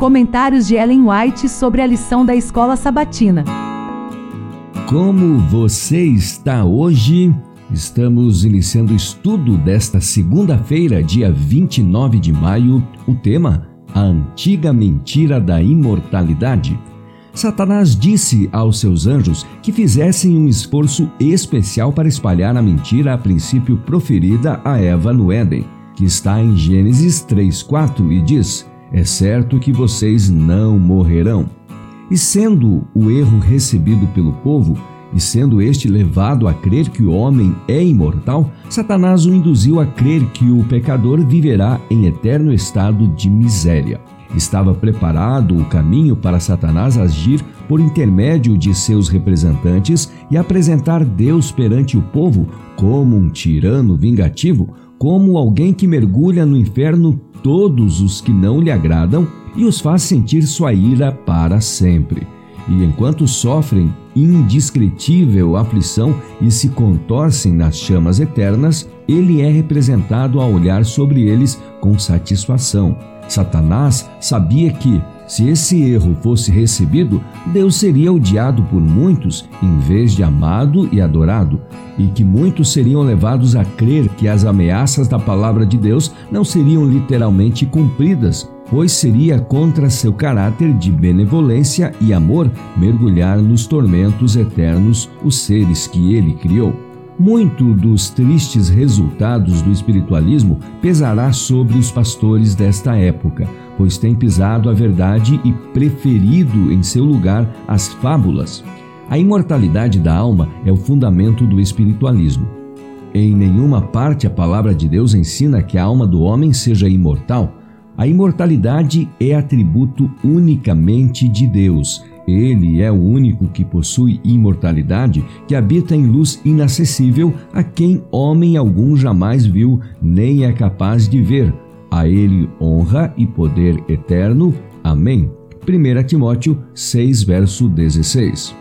Comentários de Ellen White sobre a lição da escola sabatina. Como você está hoje? Estamos iniciando o estudo desta segunda-feira, dia 29 de maio. O tema: A antiga mentira da imortalidade. Satanás disse aos seus anjos que fizessem um esforço especial para espalhar a mentira a princípio proferida a Eva no Éden, que está em Gênesis 3:4 e diz: É certo que vocês não morrerão. E sendo o erro recebido pelo povo, e sendo este levado a crer que o homem é imortal, Satanás o induziu a crer que o pecador viverá em eterno estado de miséria. Estava preparado o caminho para Satanás agir por intermédio de seus representantes e apresentar Deus perante o povo como um tirano vingativo, como alguém que mergulha no inferno todos os que não lhe agradam e os faz sentir sua ira para sempre e enquanto sofrem indescritível aflição e se contorcem nas chamas eternas, ele é representado a olhar sobre eles com satisfação. Satanás sabia que, se esse erro fosse recebido, Deus seria odiado por muitos em vez de amado e adorado, e que muitos seriam levados a crer que as ameaças da palavra de Deus não seriam literalmente cumpridas, pois seria contra seu caráter de benevolência e amor mergulhar nos tormentos eternos os seres que ele criou. Muito dos tristes resultados do espiritualismo pesará sobre os pastores desta época, pois têm pisado a verdade e preferido em seu lugar as fábulas. A imortalidade da alma é o fundamento do espiritualismo. Em nenhuma parte a palavra de Deus ensina que a alma do homem seja imortal, a imortalidade é atributo unicamente de Deus. Ele é o único que possui imortalidade, que habita em luz inacessível, a quem homem algum jamais viu, nem é capaz de ver. A ele honra e poder eterno. Amém. 1 Timóteo 6, verso 16.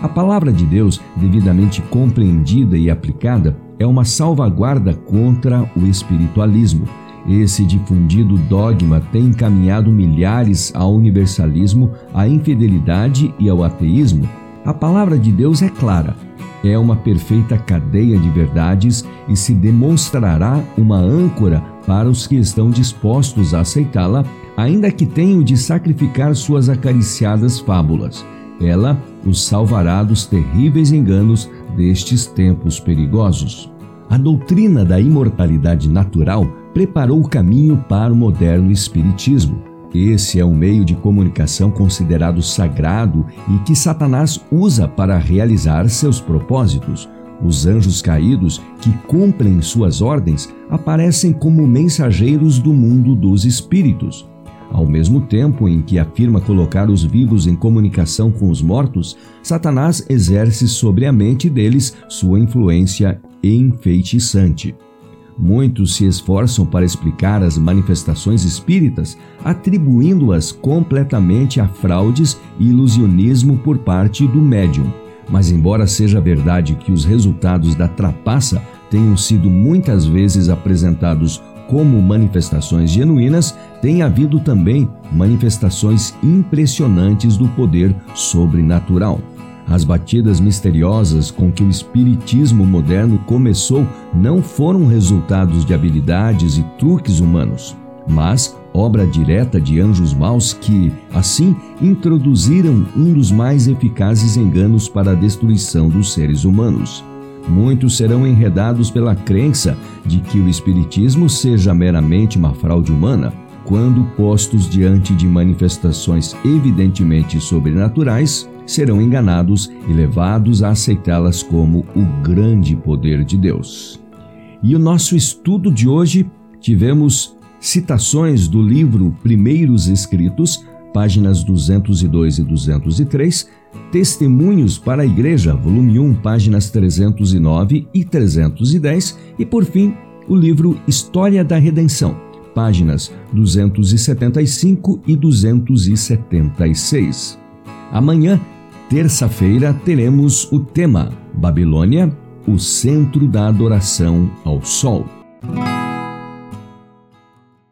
A palavra de Deus, devidamente compreendida e aplicada, é uma salvaguarda contra o espiritualismo. Esse difundido dogma tem encaminhado milhares ao universalismo, à infidelidade e ao ateísmo. A palavra de Deus é clara. É uma perfeita cadeia de verdades e se demonstrará uma âncora para os que estão dispostos a aceitá-la, ainda que tenham de sacrificar suas acariciadas fábulas. Ela os salvará dos terríveis enganos destes tempos perigosos. A doutrina da imortalidade natural preparou o caminho para o moderno Espiritismo. Esse é um meio de comunicação considerado sagrado e que Satanás usa para realizar seus propósitos. Os anjos caídos, que cumprem suas ordens, aparecem como mensageiros do mundo dos espíritos. Ao mesmo tempo em que afirma colocar os vivos em comunicação com os mortos, Satanás exerce sobre a mente deles sua influência enfeitiçante. Muitos se esforçam para explicar as manifestações espíritas, atribuindo-as completamente a fraudes e ilusionismo por parte do médium. Mas, embora seja verdade que os resultados da trapaça tenham sido muitas vezes apresentados como manifestações genuínas, tem havido também manifestações impressionantes do poder sobrenatural. As batidas misteriosas com que o espiritismo moderno começou não foram resultados de habilidades e truques humanos, mas obra direta de anjos maus que, assim, introduziram um dos mais eficazes enganos para a destruição dos seres humanos. Muitos serão enredados pela crença de que o Espiritismo seja meramente uma fraude humana, quando postos diante de manifestações evidentemente sobrenaturais, serão enganados e levados a aceitá-las como o grande poder de Deus. E o nosso estudo de hoje tivemos citações do livro Primeiros Escritos, páginas 202 e 203, Testemunhos para a Igreja, volume 1, páginas 309 e 310, e por fim, o livro História da Redenção, páginas 275 e 276. Amanhã terça-feira teremos o tema Babilônia, o centro da adoração ao Sol.